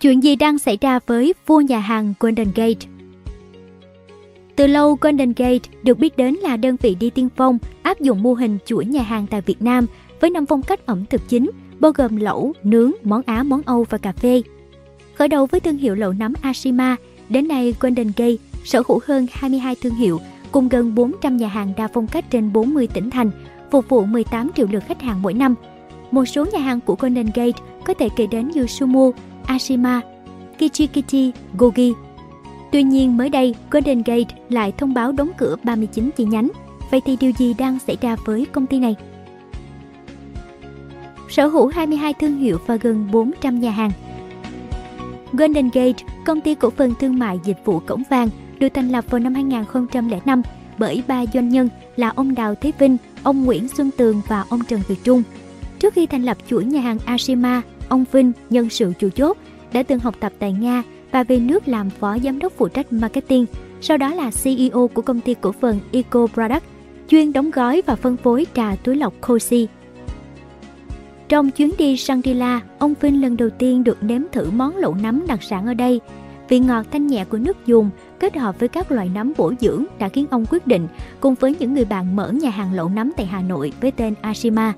Chuyện gì đang xảy ra với vua nhà hàng Golden Gate? Từ lâu, Golden Gate được biết đến là đơn vị đi tiên phong áp dụng mô hình chuỗi nhà hàng tại Việt Nam với năm phong cách ẩm thực chính, bao gồm lẩu, nướng, món Á, món Âu và cà phê. Khởi đầu với thương hiệu lẩu nấm Ashima, đến nay Golden Gate sở hữu hơn 22 thương hiệu cùng gần 400 nhà hàng đa phong cách trên 40 tỉnh thành, phục vụ 18 triệu lượt khách hàng mỗi năm. Một số nhà hàng của Golden Gate có thể kể đến như Sumo, Ashima, Kichikiti, Gogi. Tuy nhiên mới đây, Golden Gate lại thông báo đóng cửa 39 chi nhánh. Vậy thì điều gì đang xảy ra với công ty này? Sở hữu 22 thương hiệu và gần 400 nhà hàng. Golden Gate, công ty cổ phần thương mại dịch vụ cổng vàng, được thành lập vào năm 2005 bởi ba doanh nhân là ông Đào Thế Vinh, ông Nguyễn Xuân Tường và ông Trần Việt Trung. Trước khi thành lập chuỗi nhà hàng Ashima, ông Vinh, nhân sự chủ chốt, đã từng học tập tại Nga và về nước làm phó giám đốc phụ trách marketing, sau đó là CEO của công ty cổ phần Eco Product, chuyên đóng gói và phân phối trà túi lọc Cozy. Trong chuyến đi Shangri-La, ông Vinh lần đầu tiên được nếm thử món lẩu nấm đặc sản ở đây. Vị ngọt thanh nhẹ của nước dùng kết hợp với các loại nấm bổ dưỡng đã khiến ông quyết định cùng với những người bạn mở nhà hàng lẩu nấm tại Hà Nội với tên Ashima.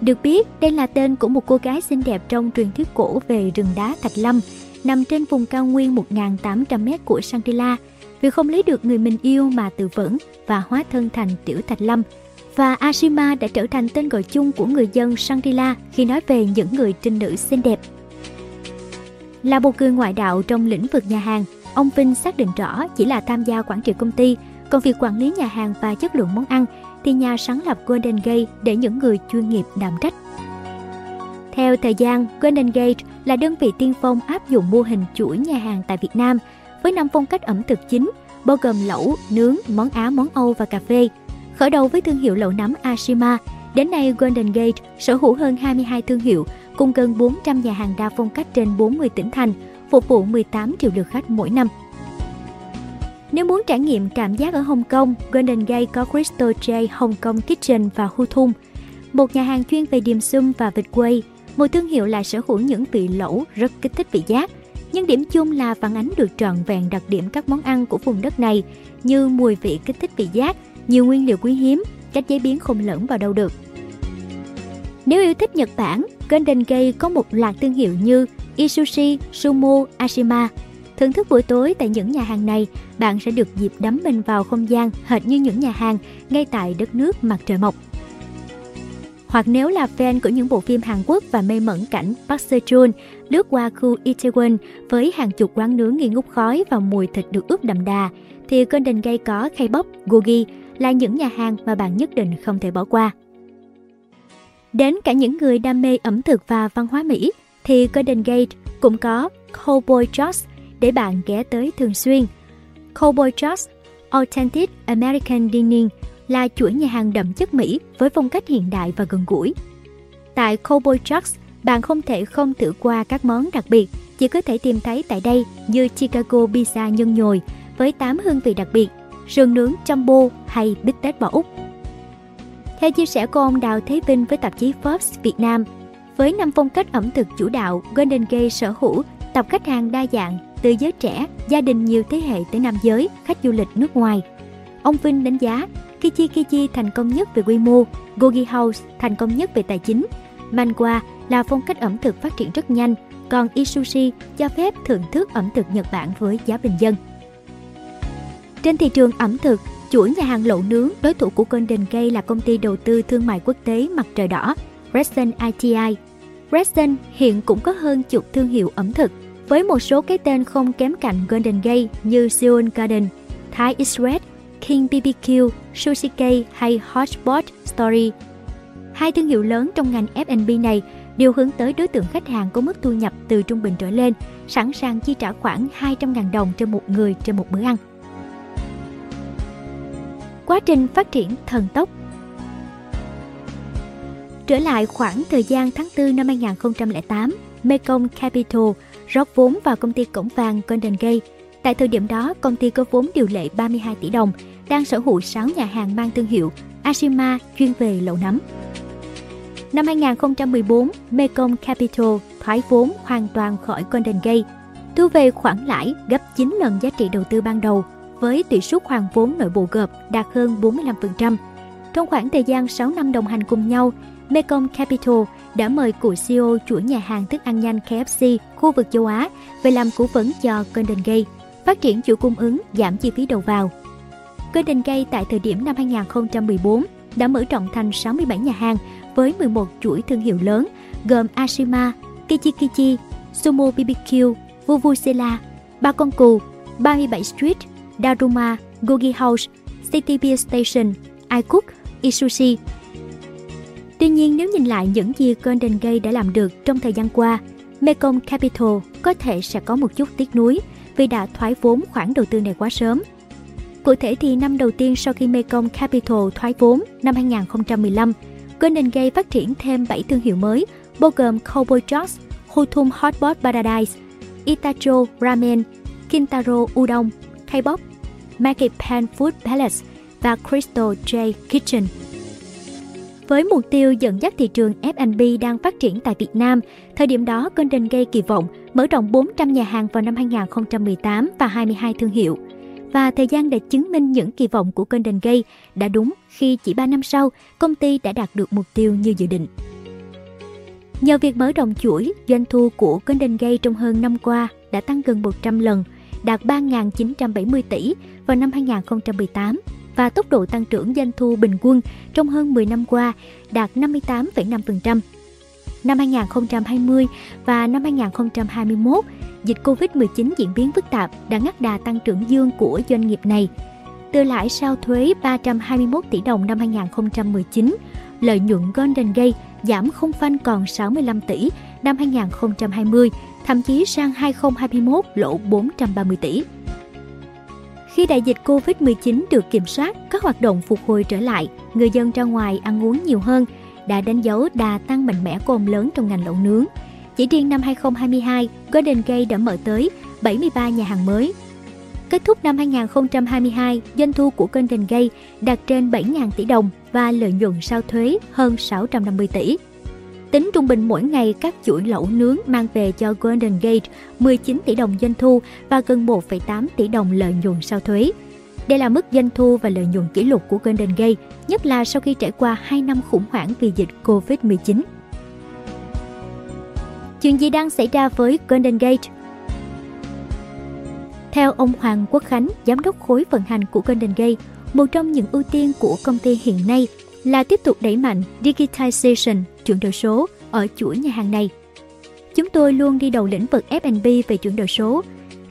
Được biết, đây là tên của một cô gái xinh đẹp trong truyền thuyết cổ về rừng đá Thạch Lâm, nằm trên vùng cao nguyên 1.800m của Shangri-La. Vì không lấy được người mình yêu mà tự vẫn và hóa thân thành tiểu Thạch Lâm. Và Ashima đã trở thành tên gọi chung của người dân Shangri-La khi nói về những người trinh nữ xinh đẹp. Là một người ngoại đạo trong lĩnh vực nhà hàng, ông Vinh xác định rõ chỉ là tham gia quản trị công ty, còn việc quản lý nhà hàng và chất lượng món ăn thì nhà sáng lập Golden Gate để những người chuyên nghiệp đảm trách. Theo thời gian, Golden Gate là đơn vị tiên phong áp dụng mô hình chuỗi nhà hàng tại Việt Nam với năm phong cách ẩm thực chính, bao gồm lẩu, nướng, món Á, món Âu và cà phê. Khởi đầu với thương hiệu lẩu nấm Ashima, đến nay Golden Gate sở hữu hơn 22 thương hiệu cùng gần 400 nhà hàng đa phong cách trên 40 tỉnh thành, phục vụ 18 triệu lượt khách mỗi năm. Nếu muốn trải nghiệm cảm giác ở Hồng Kông, Golden Gate có Crystal J Hong Kong Kitchen và Hu Thum, một nhà hàng chuyên về điểm sum và vịt quay. Một thương hiệu lại sở hữu những vị lẩu rất kích thích vị giác. Nhưng điểm chung là phản ánh được trọn vẹn đặc điểm các món ăn của vùng đất này như mùi vị kích thích vị giác, nhiều nguyên liệu quý hiếm, cách chế biến không lẫn vào đâu được. Nếu yêu thích Nhật Bản, Golden Gate có một loạt thương hiệu như Isushi, Sumo, Ashima – Thưởng thức buổi tối tại những nhà hàng này, bạn sẽ được dịp đắm mình vào không gian hệt như những nhà hàng ngay tại đất nước mặt trời mọc. Hoặc nếu là fan của những bộ phim Hàn Quốc và mê mẩn cảnh Park Seo-joon lướt qua khu Itaewon với hàng chục quán nướng nghi ngút khói và mùi thịt được ướp đậm đà, thì Golden Gate có K-pop, Gogi là những nhà hàng mà bạn nhất định không thể bỏ qua. Đến cả những người đam mê ẩm thực và văn hóa Mỹ, thì Golden Gate cũng có Cowboy Josh để bạn ghé tới thường xuyên. Cowboy Joe's Authentic American Dining là chuỗi nhà hàng đậm chất Mỹ với phong cách hiện đại và gần gũi. Tại Cowboy Joe's, bạn không thể không thử qua các món đặc biệt chỉ có thể tìm thấy tại đây như Chicago Pizza nhân nhồi với 8 hương vị đặc biệt, sườn nướng jumbo hay bít tết bò Úc. Theo chia sẻ của ông Đào Thế Vinh với tạp chí Forbes Việt Nam, với năm phong cách ẩm thực chủ đạo, Golden Gate sở hữu tập khách hàng đa dạng từ giới trẻ, gia đình nhiều thế hệ tới nam giới, khách du lịch nước ngoài. Ông Vinh đánh giá Kichi Kichi thành công nhất về quy mô, Gogi House thành công nhất về tài chính. Manwa là phong cách ẩm thực phát triển rất nhanh, còn Isushi cho phép thưởng thức ẩm thực Nhật Bản với giá bình dân. Trên thị trường ẩm thực, chuỗi nhà hàng lẩu nướng đối thủ của Golden Gate là công ty đầu tư thương mại quốc tế Mặt Trời Đỏ, Redson ITI. Redson hiện cũng có hơn chục thương hiệu ẩm thực với một số cái tên không kém cạnh Golden Gate như Seoul Garden, Thai Express, King BBQ, Sushi K hay Hotspot Story. Hai thương hiệu lớn trong ngành F&B này đều hướng tới đối tượng khách hàng có mức thu nhập từ trung bình trở lên, sẵn sàng chi trả khoảng 200.000 đồng trên một người trên một bữa ăn. Quá trình phát triển thần tốc Trở lại khoảng thời gian tháng 4 năm 2008, Mekong Capital rót vốn vào công ty cổng vàng Golden Gate. Tại thời điểm đó, công ty có vốn điều lệ 32 tỷ đồng, đang sở hữu 6 nhà hàng mang thương hiệu Ashima chuyên về lẩu nấm. Năm 2014, Mekong Capital thoái vốn hoàn toàn khỏi Golden Gate, thu về khoản lãi gấp 9 lần giá trị đầu tư ban đầu với tỷ suất hoàn vốn nội bộ gộp đạt hơn 45%. Trong khoảng thời gian 6 năm đồng hành cùng nhau, Mekong Capital đã mời cựu CEO chuỗi nhà hàng thức ăn nhanh KFC khu vực châu Á về làm cố vấn cho Golden Gate, phát triển chuỗi cung ứng, giảm chi phí đầu vào. Golden Gate tại thời điểm năm 2014 đã mở rộng thành 67 nhà hàng với 11 chuỗi thương hiệu lớn gồm Ashima, Kichikichi, Sumo BBQ, Vuvuzela, Ba Con Cù, 37 Street, Daruma, Gogi House, City Beer Station, iCook, Isushi. Tuy nhiên nếu nhìn lại những gì Golden Gate đã làm được trong thời gian qua, Mekong Capital có thể sẽ có một chút tiếc nuối vì đã thoái vốn khoản đầu tư này quá sớm. Cụ thể thì năm đầu tiên sau khi Mekong Capital thoái vốn năm 2015, Golden Gate phát triển thêm 7 thương hiệu mới, bao gồm Cowboy Jocks, Hotum Hotpot Paradise, Itacho Ramen, Kintaro Udon, K-pop, Magic Pan Food Palace và Crystal J Kitchen. Với mục tiêu dẫn dắt thị trường F&B đang phát triển tại Việt Nam, thời điểm đó Golden Gate kỳ vọng mở rộng 400 nhà hàng vào năm 2018 và 22 thương hiệu. Và thời gian đã chứng minh những kỳ vọng của Golden Gate đã đúng khi chỉ 3 năm sau, công ty đã đạt được mục tiêu như dự định. Nhờ việc mở rộng chuỗi, doanh thu của Golden Gate trong hơn năm qua đã tăng gần 100 lần, đạt 3.970 tỷ vào năm 2018 và tốc độ tăng trưởng doanh thu bình quân trong hơn 10 năm qua đạt 58,5%. Năm 2020 và năm 2021, dịch Covid-19 diễn biến phức tạp đã ngắt đà tăng trưởng dương của doanh nghiệp này. Từ lãi sau thuế 321 tỷ đồng năm 2019, lợi nhuận Golden Gate giảm không phanh còn 65 tỷ năm 2020, thậm chí sang 2021 lỗ 430 tỷ. Khi đại dịch Covid-19 được kiểm soát, các hoạt động phục hồi trở lại, người dân ra ngoài ăn uống nhiều hơn, đã đánh dấu đà tăng mạnh mẽ của ông lớn trong ngành lẩu nướng. Chỉ riêng năm 2022, Golden Gate đã mở tới 73 nhà hàng mới. Kết thúc năm 2022, doanh thu của Golden Gate đạt trên 7.000 tỷ đồng và lợi nhuận sau thuế hơn 650 tỷ. Tính trung bình mỗi ngày, các chuỗi lẩu nướng mang về cho Golden Gate 19 tỷ đồng doanh thu và gần 1,8 tỷ đồng lợi nhuận sau thuế. Đây là mức doanh thu và lợi nhuận kỷ lục của Golden Gate, nhất là sau khi trải qua 2 năm khủng hoảng vì dịch Covid-19. Chuyện gì đang xảy ra với Golden Gate? Theo ông Hoàng Quốc Khánh, giám đốc khối vận hành của Golden Gate, một trong những ưu tiên của công ty hiện nay là tiếp tục đẩy mạnh digitization, chuyển đổi số ở chuỗi nhà hàng này. Chúng tôi luôn đi đầu lĩnh vực F&B về chuyển đổi số.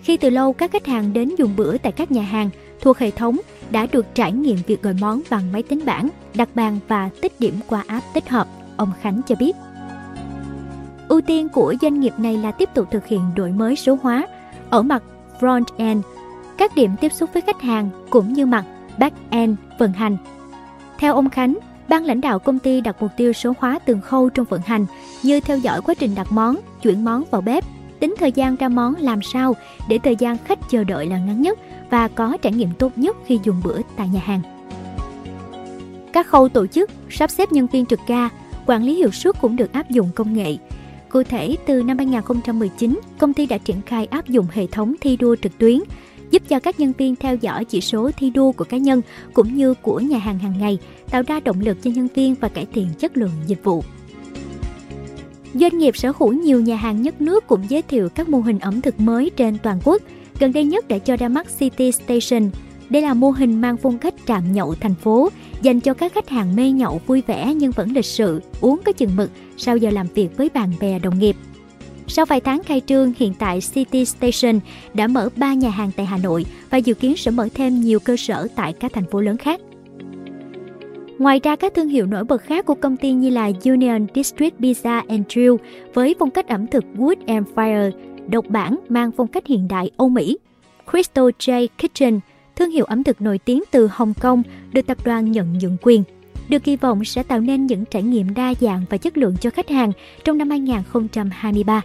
Khi từ lâu các khách hàng đến dùng bữa tại các nhà hàng thuộc hệ thống đã được trải nghiệm việc gọi món bằng máy tính bảng, đặt bàn và tích điểm qua app tích hợp, ông Khánh cho biết. Ưu tiên của doanh nghiệp này là tiếp tục thực hiện đổi mới số hóa ở mặt front-end, các điểm tiếp xúc với khách hàng cũng như mặt back-end vận hành. Theo ông Khánh, ban lãnh đạo công ty đặt mục tiêu số hóa từng khâu trong vận hành như theo dõi quá trình đặt món, chuyển món vào bếp, tính thời gian ra món làm sao để thời gian khách chờ đợi là ngắn nhất và có trải nghiệm tốt nhất khi dùng bữa tại nhà hàng. Các khâu tổ chức, sắp xếp nhân viên trực ca, quản lý hiệu suất cũng được áp dụng công nghệ. Cụ thể, từ năm 2019, công ty đã triển khai áp dụng hệ thống thi đua trực tuyến, giúp cho các nhân viên theo dõi chỉ số thi đua của cá nhân cũng như của nhà hàng hàng ngày, tạo ra động lực cho nhân viên và cải thiện chất lượng dịch vụ. Doanh nghiệp sở hữu nhiều nhà hàng nhất nước cũng giới thiệu các mô hình ẩm thực mới trên toàn quốc. Gần đây nhất đã cho ra mắt City Station. Đây là mô hình mang phong cách trạm nhậu thành phố, dành cho các khách hàng mê nhậu vui vẻ nhưng vẫn lịch sự, uống có chừng mực sau giờ làm việc với bạn bè đồng nghiệp. Sau vài tháng khai trương, hiện tại City Station đã mở 3 nhà hàng tại Hà Nội và dự kiến sẽ mở thêm nhiều cơ sở tại các thành phố lớn khác. Ngoài ra, các thương hiệu nổi bật khác của công ty như là Union District Pizza and Grill với phong cách ẩm thực Wood and Fire, độc bản mang phong cách hiện đại Âu Mỹ. Crystal J Kitchen, thương hiệu ẩm thực nổi tiếng từ Hồng Kông, được tập đoàn nhận nhượng quyền. Được kỳ vọng sẽ tạo nên những trải nghiệm đa dạng và chất lượng cho khách hàng trong năm 2023.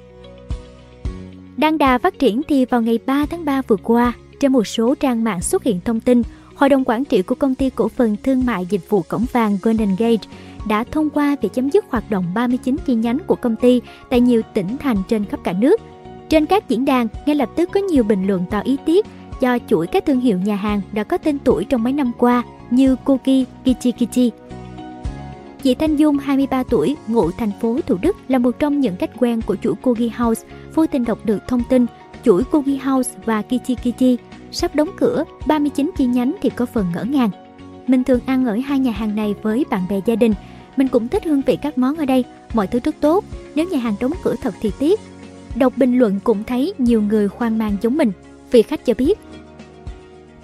Đang đà phát triển thì vào ngày 3 tháng 3 vừa qua, trên một số trang mạng xuất hiện thông tin Hội đồng quản trị của công ty cổ phần thương mại dịch vụ cổng vàng Golden Gate đã thông qua việc chấm dứt hoạt động 39 chi nhánh của công ty tại nhiều tỉnh thành trên khắp cả nước. Trên các diễn đàn, ngay lập tức có nhiều bình luận tỏ ý tiếc do chuỗi các thương hiệu nhà hàng đã có tên tuổi trong mấy năm qua như Cookie, Kichi Kichi. Chị Thanh Dung, 23 tuổi, ngụ thành phố Thủ Đức là một trong những khách quen của chuỗi kogi House, vô tình đọc được thông tin chuỗi kogi House và Kichi Kichi sắp đóng cửa, 39 chi nhánh thì có phần ngỡ ngàng. Mình thường ăn ở hai nhà hàng này với bạn bè gia đình. Mình cũng thích hương vị các món ở đây, mọi thứ rất tốt. Nếu nhà hàng đóng cửa thật thì tiếc. Đọc bình luận cũng thấy nhiều người hoang mang giống mình. Vị khách cho biết,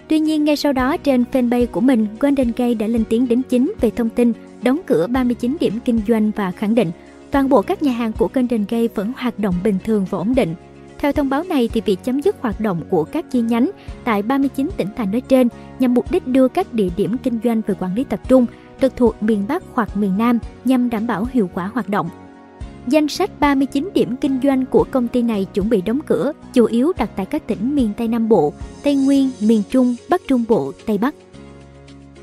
Tuy nhiên, ngay sau đó trên fanpage của mình, Golden Gate đã lên tiếng đến chính về thông tin đóng cửa 39 điểm kinh doanh và khẳng định toàn bộ các nhà hàng của Golden Gate vẫn hoạt động bình thường và ổn định. Theo thông báo này, thì việc chấm dứt hoạt động của các chi nhánh tại 39 tỉnh thành nói trên nhằm mục đích đưa các địa điểm kinh doanh về quản lý tập trung, trực thuộc miền Bắc hoặc miền Nam nhằm đảm bảo hiệu quả hoạt động. Danh sách 39 điểm kinh doanh của công ty này chuẩn bị đóng cửa, chủ yếu đặt tại các tỉnh miền Tây Nam Bộ, Tây Nguyên, miền Trung, Bắc Trung Bộ, Tây Bắc.